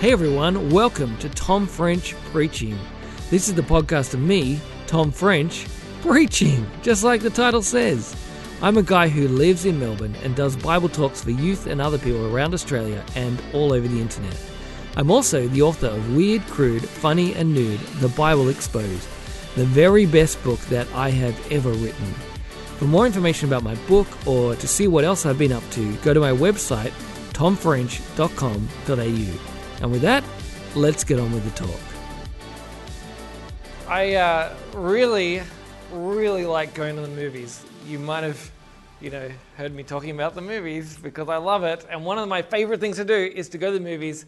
Hey everyone, welcome to Tom French Preaching. This is the podcast of me, Tom French, preaching, just like the title says. I'm a guy who lives in Melbourne and does Bible talks for youth and other people around Australia and all over the internet. I'm also the author of Weird, Crude, Funny, and Nude The Bible Exposed, the very best book that I have ever written. For more information about my book or to see what else I've been up to, go to my website, tomfrench.com.au. And with that, let's get on with the talk. I uh, really, really like going to the movies. You might have, you know, heard me talking about the movies because I love it. And one of my favorite things to do is to go to the movies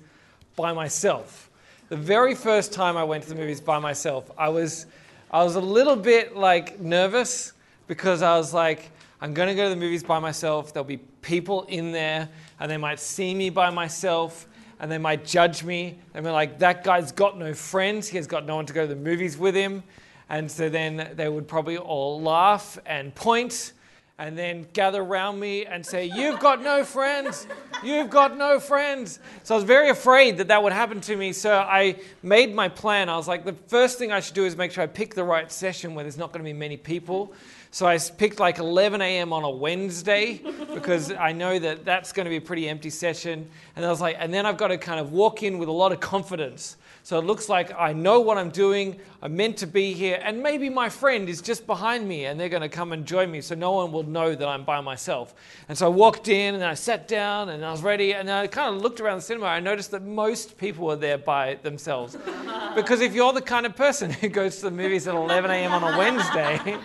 by myself. The very first time I went to the movies by myself, I was, I was a little bit like nervous because I was like, I'm going to go to the movies by myself. There'll be people in there, and they might see me by myself and they might judge me. They might be like, that guy's got no friends. He has got no one to go to the movies with him. And so then they would probably all laugh and point and then gather around me and say, You've got no friends. You've got no friends. So I was very afraid that that would happen to me. So I made my plan. I was like, The first thing I should do is make sure I pick the right session where there's not going to be many people. So I picked like 11 a.m. on a Wednesday because I know that that's going to be a pretty empty session. And I was like, and then I've got to kind of walk in with a lot of confidence. So it looks like I know what I'm doing. I'm meant to be here. And maybe my friend is just behind me and they're going to come and join me so no one will know that I'm by myself. And so I walked in and I sat down and I was ready. And I kind of looked around the cinema. I noticed that most people were there by themselves. because if you're the kind of person who goes to the movies at 11 a.m. on a Wednesday,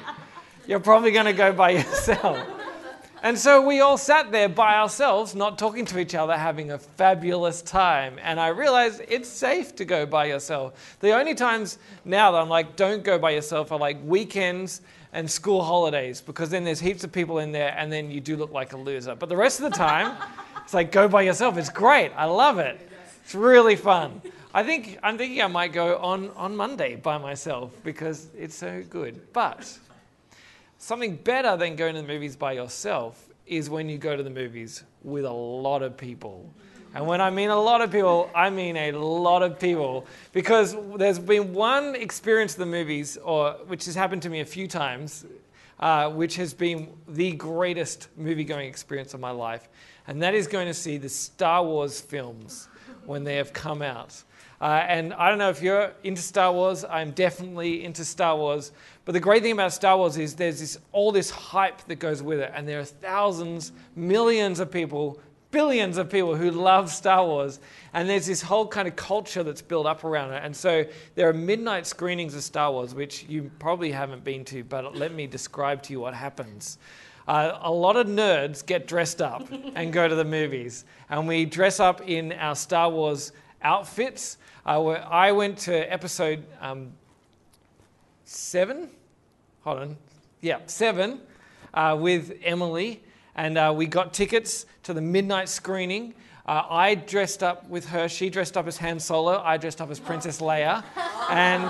you're probably going to go by yourself. And so we all sat there by ourselves, not talking to each other, having a fabulous time. And I realized it's safe to go by yourself. The only times now that I'm like, don't go by yourself are like weekends and school holidays, because then there's heaps of people in there and then you do look like a loser. But the rest of the time, it's like, go by yourself. It's great. I love it. It's really fun. I think I'm thinking I might go on, on Monday by myself because it's so good. But Something better than going to the movies by yourself is when you go to the movies with a lot of people. And when I mean a lot of people, I mean a lot of people. Because there's been one experience of the movies, or which has happened to me a few times, uh, which has been the greatest movie going experience of my life. And that is going to see the Star Wars films when they have come out. Uh, and I don't know if you're into Star Wars, I'm definitely into Star Wars. But the great thing about Star Wars is there's this, all this hype that goes with it. And there are thousands, millions of people, billions of people who love Star Wars. And there's this whole kind of culture that's built up around it. And so there are midnight screenings of Star Wars, which you probably haven't been to, but let me describe to you what happens. Uh, a lot of nerds get dressed up and go to the movies. And we dress up in our Star Wars outfits. Uh, I went to episode um, seven. Hold on. Yeah, seven uh, with Emily, and uh, we got tickets to the midnight screening. Uh, I dressed up with her. She dressed up as Han Solo. I dressed up as Princess Leia. And,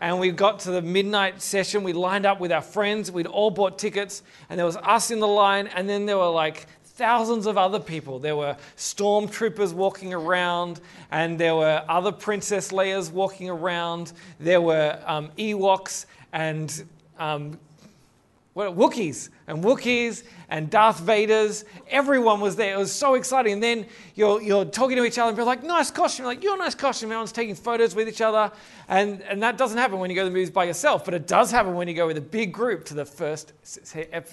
and we got to the midnight session. We lined up with our friends. We'd all bought tickets. And there was us in the line. And then there were like thousands of other people. There were stormtroopers walking around, and there were other Princess Leias walking around. There were um, Ewoks and um, what, Wookiees and Wookiees and Darth Vader's. Everyone was there. It was so exciting. And then you're, you're talking to each other and people are like, nice costume. You're like, you're a nice costume. Everyone's taking photos with each other. And, and that doesn't happen when you go to the movies by yourself, but it does happen when you go with a big group to the first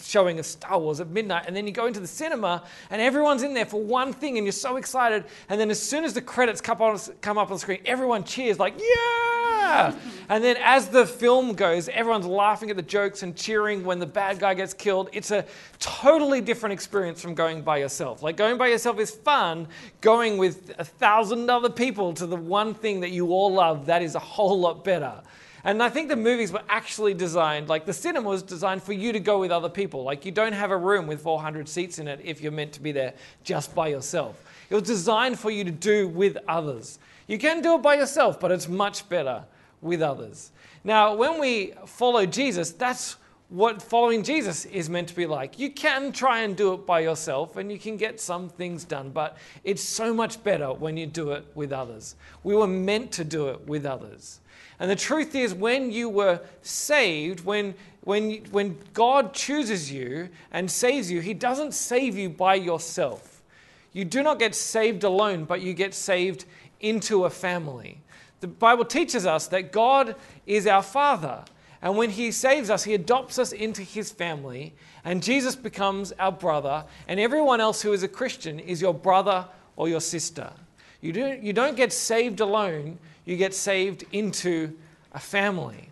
showing of Star Wars at midnight. And then you go into the cinema and everyone's in there for one thing and you're so excited. And then as soon as the credits come, on, come up on the screen, everyone cheers like, yeah! and then as the film goes, everyone's laughing at the jokes and cheering when the bad guy gets killed. It's a totally different experience from going by yourself. Like going by yourself is fun, going with a thousand other people to the one thing that you all love, that is a whole lot better. And I think the movies were actually designed, like the cinema was designed for you to go with other people. Like you don't have a room with 400 seats in it if you're meant to be there just by yourself. It was designed for you to do with others. You can do it by yourself, but it's much better with others. Now, when we follow Jesus, that's what following Jesus is meant to be like. You can try and do it by yourself and you can get some things done, but it's so much better when you do it with others. We were meant to do it with others. And the truth is, when you were saved, when, when, when God chooses you and saves you, He doesn't save you by yourself. You do not get saved alone, but you get saved into a family. The Bible teaches us that God is our Father. And when He saves us, He adopts us into His family. And Jesus becomes our brother. And everyone else who is a Christian is your brother or your sister. You, do, you don't get saved alone, you get saved into a family.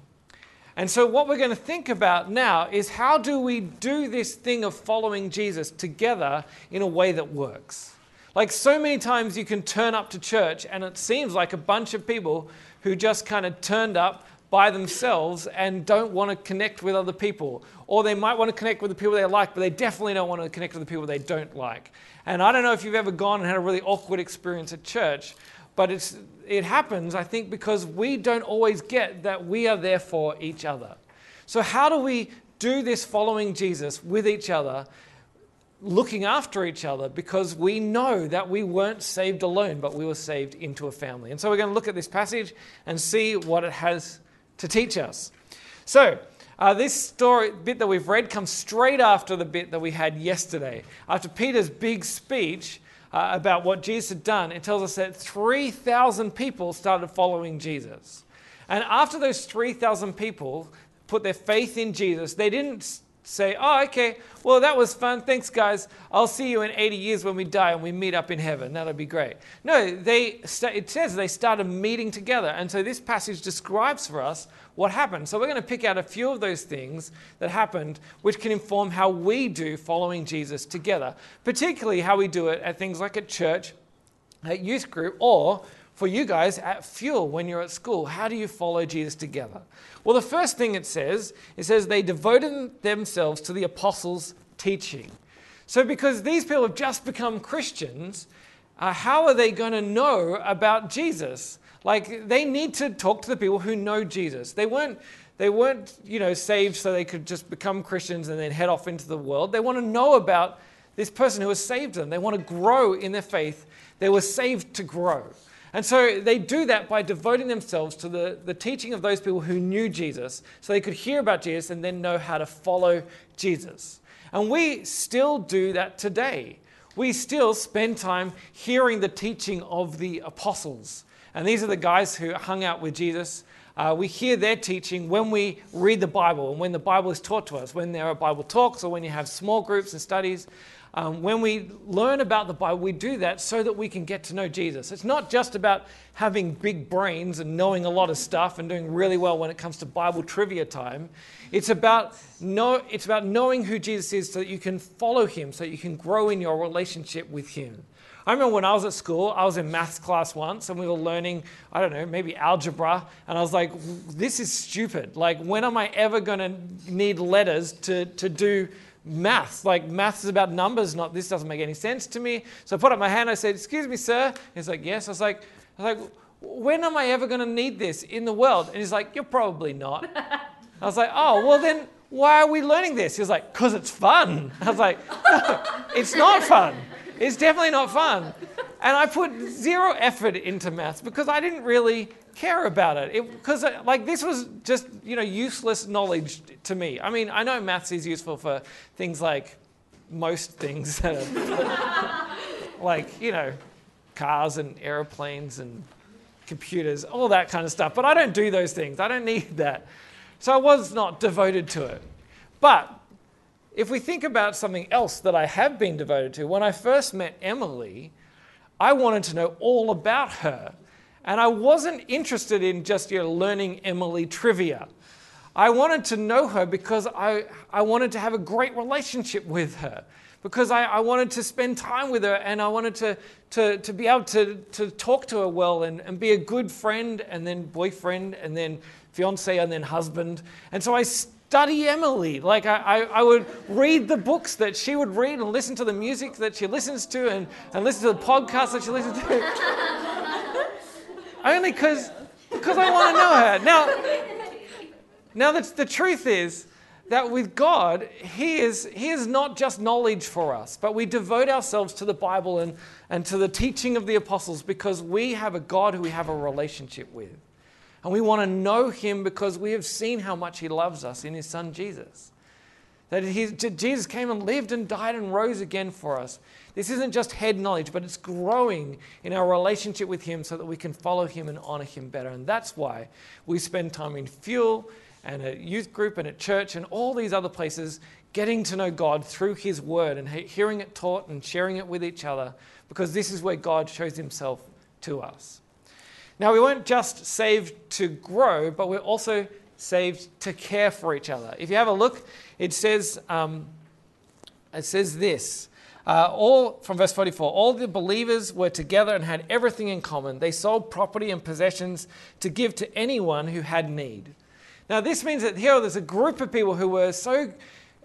And so, what we're going to think about now is how do we do this thing of following Jesus together in a way that works? Like, so many times you can turn up to church and it seems like a bunch of people who just kind of turned up by themselves and don't want to connect with other people. Or they might want to connect with the people they like, but they definitely don't want to connect with the people they don't like. And I don't know if you've ever gone and had a really awkward experience at church, but it's, it happens, I think, because we don't always get that we are there for each other. So, how do we do this following Jesus with each other, looking after each other, because we know that we weren't saved alone, but we were saved into a family? And so, we're going to look at this passage and see what it has to teach us. So, uh, this story bit that we've read comes straight after the bit that we had yesterday. After Peter's big speech uh, about what Jesus had done, it tells us that 3,000 people started following Jesus. And after those 3,000 people put their faith in Jesus, they didn't say, oh, okay, well, that was fun. Thanks, guys. I'll see you in 80 years when we die and we meet up in heaven. That'll be great. No, they, it says they started meeting together. And so this passage describes for us what happened. So we're going to pick out a few of those things that happened, which can inform how we do following Jesus together, particularly how we do it at things like a church, at youth group, or for you guys at Fuel when you're at school. How do you follow Jesus together? Well, the first thing it says, it says they devoted themselves to the apostles' teaching. So, because these people have just become Christians, uh, how are they going to know about Jesus? Like, they need to talk to the people who know Jesus. They weren't, they weren't, you know, saved so they could just become Christians and then head off into the world. They want to know about this person who has saved them. They want to grow in their faith. They were saved to grow. And so they do that by devoting themselves to the, the teaching of those people who knew Jesus so they could hear about Jesus and then know how to follow Jesus. And we still do that today. We still spend time hearing the teaching of the apostles. And these are the guys who hung out with Jesus. Uh, we hear their teaching when we read the Bible and when the Bible is taught to us, when there are Bible talks or when you have small groups and studies. Um, when we learn about the Bible, we do that so that we can get to know Jesus. It's not just about having big brains and knowing a lot of stuff and doing really well when it comes to Bible trivia time. It's about, know, it's about knowing who Jesus is so that you can follow him, so you can grow in your relationship with him. I remember when I was at school, I was in maths class once and we were learning, I don't know, maybe algebra. And I was like, this is stupid. Like, when am I ever going to need letters to, to do maths. Like maths is about numbers, not this doesn't make any sense to me. So I put up my hand, I said, Excuse me, sir. He's like, Yes. I was like, I was like, when am I ever going to need this in the world? And he's like, You're probably not. I was like, Oh, well then why are we learning this? He was like, Because it's fun. I was like, No, it's not fun. It's definitely not fun. And I put zero effort into maths because I didn't really care about it. Because uh, like this was just you know useless knowledge to me. I mean i know maths is useful for things like most things. Like you know cars and airplanes and computers all that kind of stuff. But i don't do those things. I don't need that. So i was not devoted to it. But if we think about something else that i have been devoted to when i first met emily i wanted to know all about her and I wasn't interested in just you know, learning Emily trivia. I wanted to know her because I, I wanted to have a great relationship with her, because I, I wanted to spend time with her and I wanted to, to, to be able to, to talk to her well and, and be a good friend and then boyfriend and then fiance and then husband. And so I study Emily. Like I, I, I, would read the books that she would read and listen to the music that she listens to and, and listen to the podcasts that she listens to. Only because I want to know her. Now, now the, the truth is that with God, he is, he is not just knowledge for us, but we devote ourselves to the Bible and, and to the teaching of the apostles because we have a God who we have a relationship with. And we want to know him because we have seen how much he loves us in his son Jesus. That he, Jesus came and lived and died and rose again for us. This isn't just head knowledge, but it's growing in our relationship with him so that we can follow him and honor him better. And that's why we spend time in fuel and a youth group and at church and all these other places getting to know God through his word and hearing it taught and sharing it with each other because this is where God shows himself to us. Now, we weren't just saved to grow, but we're also saved to care for each other. If you have a look, it says, um, it says this. Uh, all from verse 44 all the believers were together and had everything in common they sold property and possessions to give to anyone who had need now this means that here there's a group of people who were so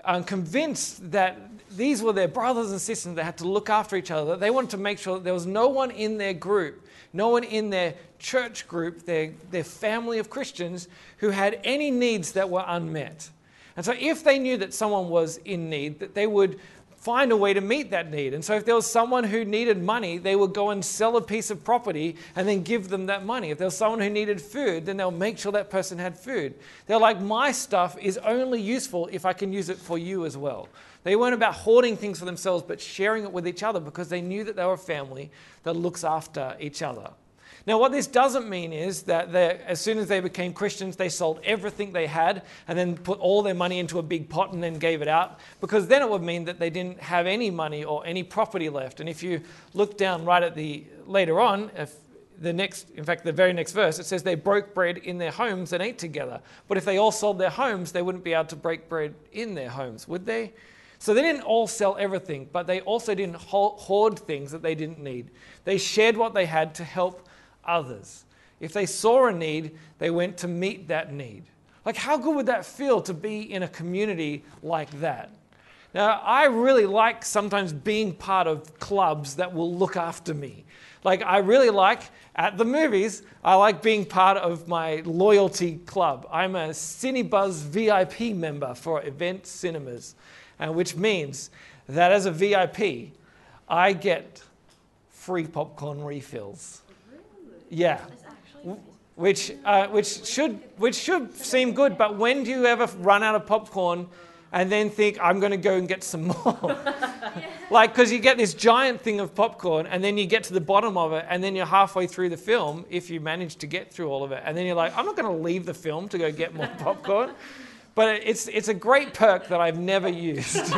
um, convinced that these were their brothers and sisters they had to look after each other that they wanted to make sure that there was no one in their group no one in their church group, their, their family of Christians, who had any needs that were unmet. And so, if they knew that someone was in need, that they would find a way to meet that need. And so, if there was someone who needed money, they would go and sell a piece of property and then give them that money. If there was someone who needed food, then they'll make sure that person had food. They're like, my stuff is only useful if I can use it for you as well. They weren't about hoarding things for themselves, but sharing it with each other because they knew that they were a family that looks after each other. Now, what this doesn't mean is that as soon as they became Christians, they sold everything they had and then put all their money into a big pot and then gave it out, because then it would mean that they didn't have any money or any property left. And if you look down right at the later on, if the next, in fact, the very next verse, it says they broke bread in their homes and ate together. But if they all sold their homes, they wouldn't be able to break bread in their homes, would they? So they didn't all sell everything, but they also didn't hoard things that they didn't need. They shared what they had to help others. If they saw a need, they went to meet that need. Like, how good would that feel to be in a community like that? Now, I really like sometimes being part of clubs that will look after me. Like, I really like at the movies, I like being part of my loyalty club. I'm a Cinebuzz VIP member for Event Cinemas and which means that as a VIP, I get free popcorn refills. Yeah. Which, uh, which, should, which should seem good, but when do you ever run out of popcorn and then think, I'm going to go and get some more? like, because you get this giant thing of popcorn and then you get to the bottom of it and then you're halfway through the film if you manage to get through all of it. And then you're like, I'm not going to leave the film to go get more popcorn. But it's, it's a great perk that I've never used.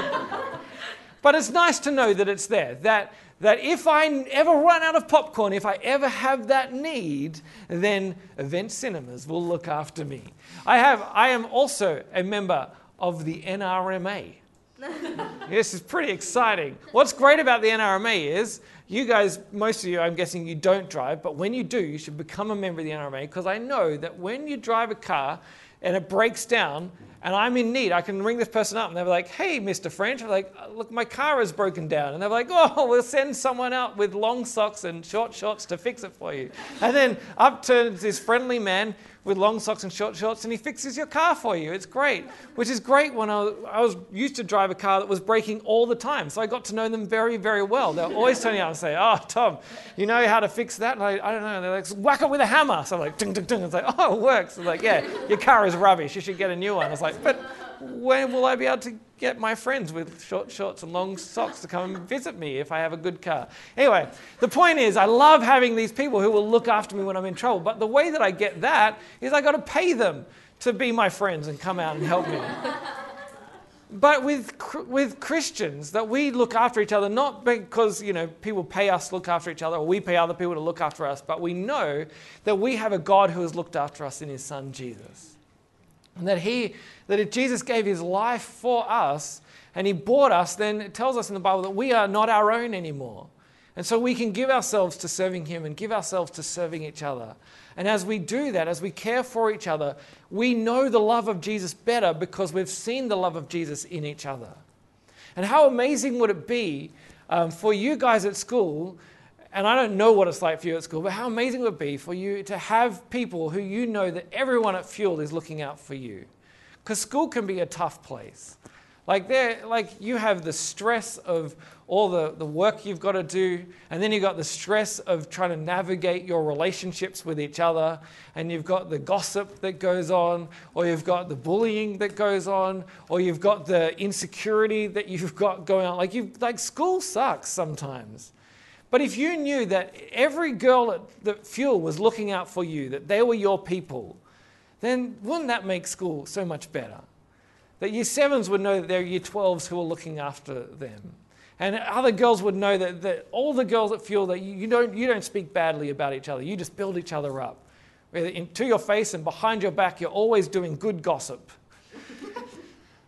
but it's nice to know that it's there. That, that if I ever run out of popcorn, if I ever have that need, then Event Cinemas will look after me. I, have, I am also a member of the NRMA. this is pretty exciting. What's great about the NRMA is you guys, most of you, I'm guessing you don't drive, but when you do, you should become a member of the NRMA because I know that when you drive a car and it breaks down, and I'm in need, I can ring this person up and they're like, hey, Mr. French. I'm like, uh, look, my car is broken down. And they're like, oh, we'll send someone out with long socks and short shorts to fix it for you. And then up turns this friendly man with long socks and short shorts and he fixes your car for you. It's great, which is great when I was, used to drive a car that was breaking all the time. So I got to know them very, very well. They're always turning out and say, oh, Tom, you know how to fix that? And I, I don't know. And they're like, whack it with a hammer. So I'm like, ding, ding, ding. It's like, oh, it works. It's like, yeah, your car is rubbish. You should get a new one. I was like, but when will I be able to get my friends with short shorts and long socks to come and visit me if I have a good car. Anyway, the point is, I love having these people who will look after me when I'm in trouble. But the way that I get that is I got to pay them to be my friends and come out and help me. but with, with Christians, that we look after each other, not because you know, people pay us to look after each other or we pay other people to look after us, but we know that we have a God who has looked after us in his son Jesus. And that he, that if Jesus gave his life for us and he bought us, then it tells us in the Bible that we are not our own anymore. And so we can give ourselves to serving him and give ourselves to serving each other. And as we do that, as we care for each other, we know the love of Jesus better because we've seen the love of Jesus in each other. And how amazing would it be um, for you guys at school and I don't know what it's like for you at school, but how amazing it would be for you to have people who you know that everyone at Fuel is looking out for you. Because school can be a tough place. Like there, like you have the stress of all the, the work you've got to do, and then you've got the stress of trying to navigate your relationships with each other, and you've got the gossip that goes on, or you've got the bullying that goes on, or you've got the insecurity that you've got going on. Like you like school sucks sometimes. But if you knew that every girl at the fuel was looking out for you, that they were your people, then wouldn't that make school so much better? That year sevens would know that there are year 12s who are looking after them. And other girls would know that, that all the girls at Fuel, that you, you, don't, you don't speak badly about each other. You just build each other up. In, to your face and behind your back, you're always doing good gossip.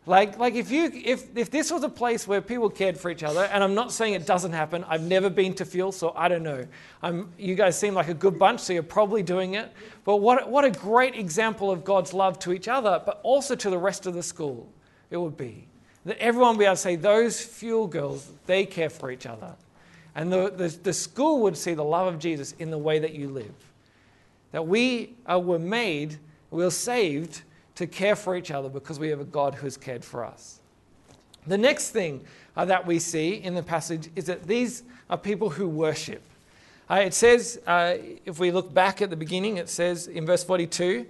Like, like if, you, if, if this was a place where people cared for each other, and I'm not saying it doesn't happen, I've never been to Fuel, so I don't know. I'm, you guys seem like a good bunch, so you're probably doing it. But what, what a great example of God's love to each other, but also to the rest of the school it would be. That everyone would be able to say, those fuel girls, they care for each other. And the, the, the school would see the love of Jesus in the way that you live. That we are, were made, we're saved to care for each other because we have a God who has cared for us. The next thing uh, that we see in the passage is that these are people who worship. Uh, it says, uh, if we look back at the beginning, it says in verse 42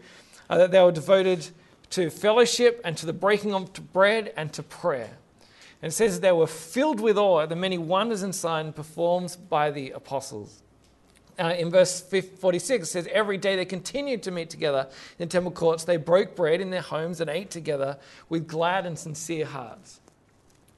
uh, that they were devoted to fellowship and to the breaking of bread and to prayer. And it says they were filled with awe at the many wonders and signs performed by the apostles. Uh, in verse 46, it says, Every day they continued to meet together in temple courts. They broke bread in their homes and ate together with glad and sincere hearts.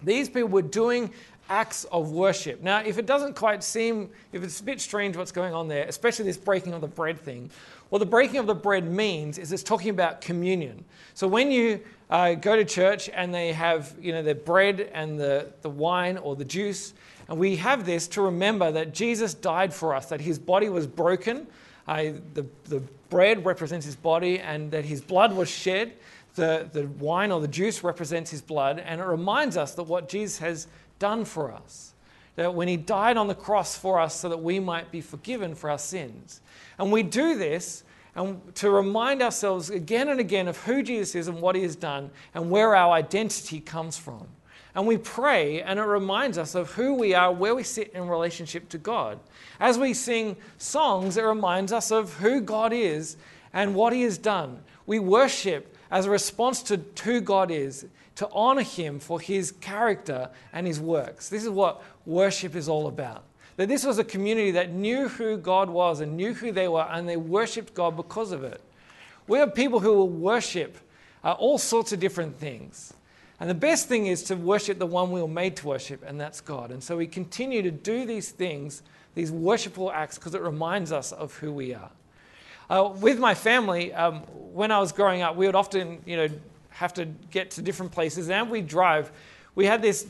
These people were doing acts of worship. Now, if it doesn't quite seem, if it's a bit strange what's going on there, especially this breaking of the bread thing, what the breaking of the bread means is it's talking about communion. So when you uh, go to church and they have, you know, the bread and the, the wine or the juice, and we have this to remember that Jesus died for us, that his body was broken. Uh, the, the bread represents his body, and that his blood was shed. The, the wine or the juice represents his blood, and it reminds us that what Jesus has done for us. That when he died on the cross for us so that we might be forgiven for our sins. And we do this and to remind ourselves again and again of who Jesus is and what he has done and where our identity comes from. And we pray, and it reminds us of who we are, where we sit in relationship to God. As we sing songs, it reminds us of who God is and what he has done. We worship as a response to who God is, to honor him for his character and his works. This is what worship is all about. That this was a community that knew who God was and knew who they were, and they worshiped God because of it. We are people who will worship uh, all sorts of different things. And the best thing is to worship the one we were made to worship, and that's God. And so we continue to do these things, these worshipful acts, because it reminds us of who we are. Uh, with my family, um, when I was growing up, we would often, you know, have to get to different places, and we drive. We had this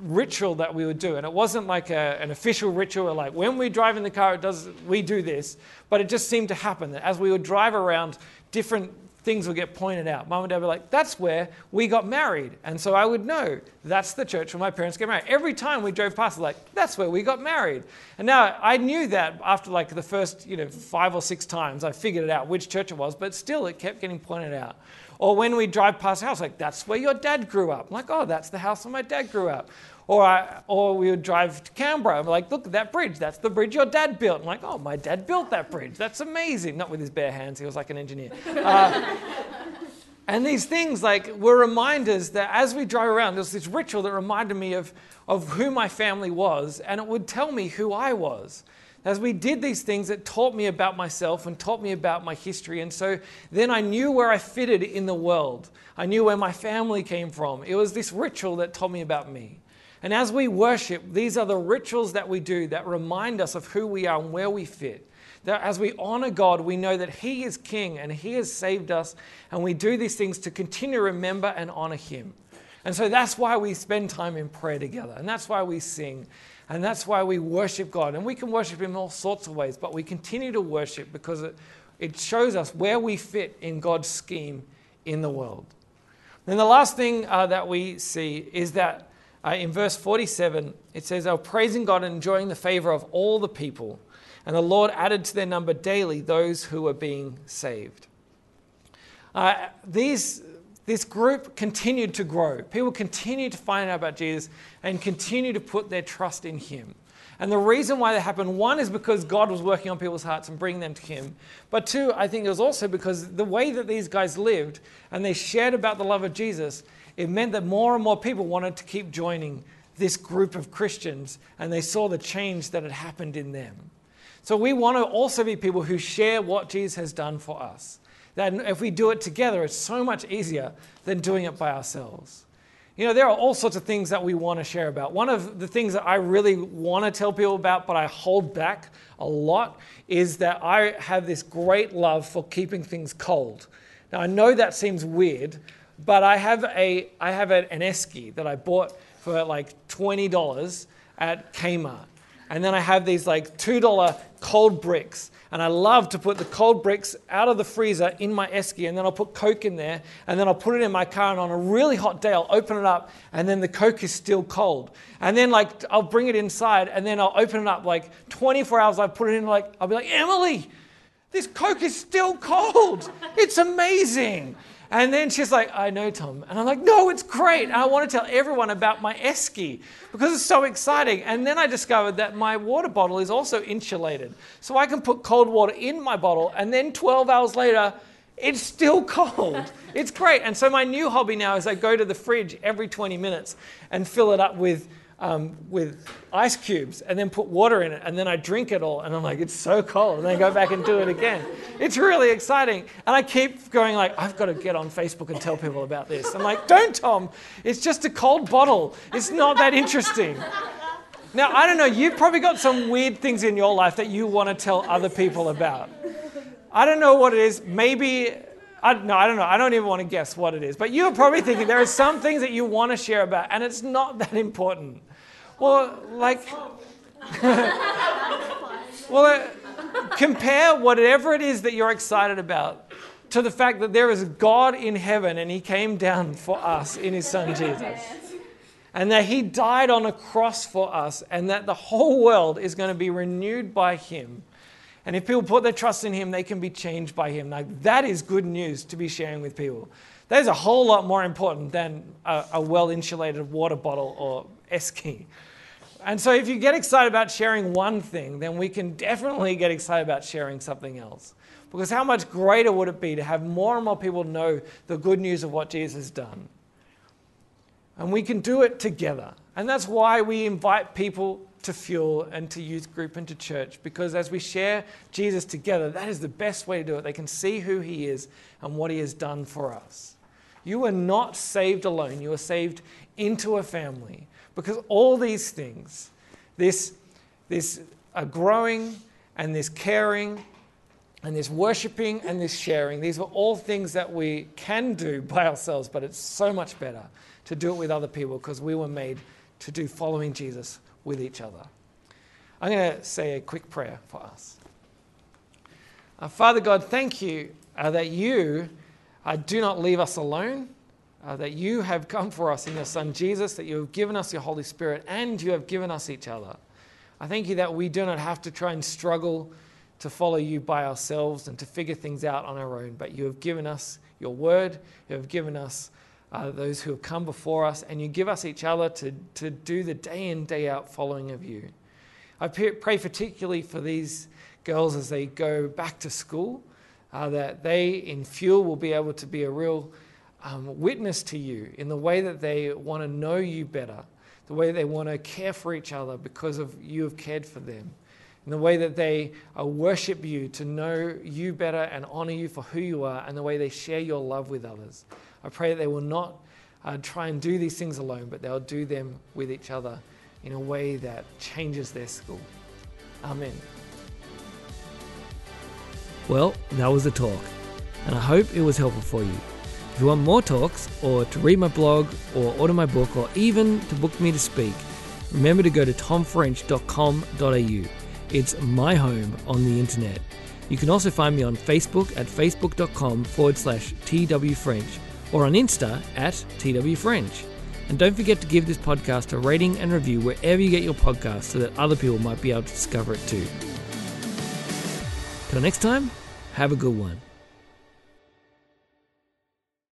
ritual that we would do. And it wasn't like a, an official ritual, like when we drive in the car, it does, we do this. But it just seemed to happen that as we would drive around, different things would get pointed out. Mom and dad were like, that's where we got married. And so I would know that's the church where my parents get married. Every time we drove past, like, that's where we got married. And now I knew that after like the first, you know, five or six times, I figured it out which church it was, but still it kept getting pointed out. Or when we drive past a house, like, that's where your dad grew up. I'm like, oh, that's the house where my dad grew up. Or, I, or we would drive to Canberra. I'm like, look at that bridge. That's the bridge your dad built. I'm like, oh, my dad built that bridge. That's amazing. Not with his bare hands. He was like an engineer. Uh, and these things like were reminders that as we drive around, there was this ritual that reminded me of, of who my family was, and it would tell me who I was. As we did these things, it taught me about myself and taught me about my history. And so then I knew where I fitted in the world. I knew where my family came from. It was this ritual that taught me about me. And as we worship, these are the rituals that we do that remind us of who we are and where we fit. That as we honor God, we know that He is King and He has saved us, and we do these things to continue to remember and honor Him. And so that's why we spend time in prayer together, and that's why we sing, and that's why we worship God. And we can worship Him in all sorts of ways, but we continue to worship because it, it shows us where we fit in God's scheme in the world. Then the last thing uh, that we see is that uh, in verse 47, it says, They were praising God and enjoying the favor of all the people. And the Lord added to their number daily those who were being saved. Uh, these this group continued to grow. People continued to find out about Jesus and continue to put their trust in him. And the reason why that happened, one, is because God was working on people's hearts and bringing them to Him. But two, I think it was also because the way that these guys lived and they shared about the love of Jesus, it meant that more and more people wanted to keep joining this group of Christians and they saw the change that had happened in them. So we want to also be people who share what Jesus has done for us. That if we do it together, it's so much easier than doing it by ourselves. You know, there are all sorts of things that we want to share about. One of the things that I really want to tell people about, but I hold back a lot, is that I have this great love for keeping things cold. Now, I know that seems weird, but I have, a, I have an esky that I bought for like $20 at Kmart. And then I have these like $2 cold bricks and I love to put the cold bricks out of the freezer in my esky, and then I'll put Coke in there, and then I'll put it in my car, and on a really hot day, I'll open it up, and then the Coke is still cold. And then, like, I'll bring it inside, and then I'll open it up, like, 24 hours, I put it in, like, I'll be like, Emily, this Coke is still cold. It's amazing. And then she's like, I know, Tom. And I'm like, no, it's great. I want to tell everyone about my esky because it's so exciting. And then I discovered that my water bottle is also insulated. So I can put cold water in my bottle, and then 12 hours later, it's still cold. It's great. And so my new hobby now is I go to the fridge every 20 minutes and fill it up with um, with ice cubes and then put water in it and then I drink it all and I'm like it's so cold and then I go back and do it again. It's really exciting and I keep going like I've got to get on Facebook and tell people about this. I'm like don't Tom, it's just a cold bottle. It's not that interesting. Now I don't know, you've probably got some weird things in your life that you want to tell other people about. I don't know what it is. Maybe I, no, I don't know. I don't even want to guess what it is. But you're probably thinking there are some things that you want to share about, and it's not that important. Well, like, well, uh, compare whatever it is that you're excited about to the fact that there is a God in heaven and He came down for us in His Son Jesus. And that He died on a cross for us, and that the whole world is going to be renewed by Him. And if people put their trust in Him, they can be changed by Him. Like, that is good news to be sharing with people. That is a whole lot more important than a, a well insulated water bottle or esky. And so, if you get excited about sharing one thing, then we can definitely get excited about sharing something else. Because how much greater would it be to have more and more people know the good news of what Jesus has done? And we can do it together. And that's why we invite people to Fuel and to youth group and to church. Because as we share Jesus together, that is the best way to do it. They can see who he is and what he has done for us. You are not saved alone, you are saved into a family. Because all these things, this, this uh, growing and this caring and this worshiping and this sharing, these are all things that we can do by ourselves, but it's so much better to do it with other people because we were made to do following Jesus with each other. I'm going to say a quick prayer for us. Uh, Father God, thank you uh, that you uh, do not leave us alone uh, that you have come for us in your Son Jesus, that you have given us your Holy Spirit, and you have given us each other. I thank you that we do not have to try and struggle to follow you by ourselves and to figure things out on our own, but you have given us your word, you have given us uh, those who have come before us, and you give us each other to, to do the day in, day out following of you. I pray particularly for these girls as they go back to school, uh, that they in Fuel will be able to be a real um, witness to you in the way that they want to know you better, the way they want to care for each other because of you have cared for them, in the way that they uh, worship you to know you better and honor you for who you are, and the way they share your love with others. I pray that they will not uh, try and do these things alone, but they'll do them with each other in a way that changes their school. Amen. Well, that was the talk, and I hope it was helpful for you. If you want more talks, or to read my blog, or order my book, or even to book me to speak, remember to go to tomfrench.com.au. It's my home on the internet. You can also find me on Facebook at facebook.com forward slash twfrench or on Insta at twfrench. And don't forget to give this podcast a rating and review wherever you get your podcast so that other people might be able to discover it too. Till next time, have a good one.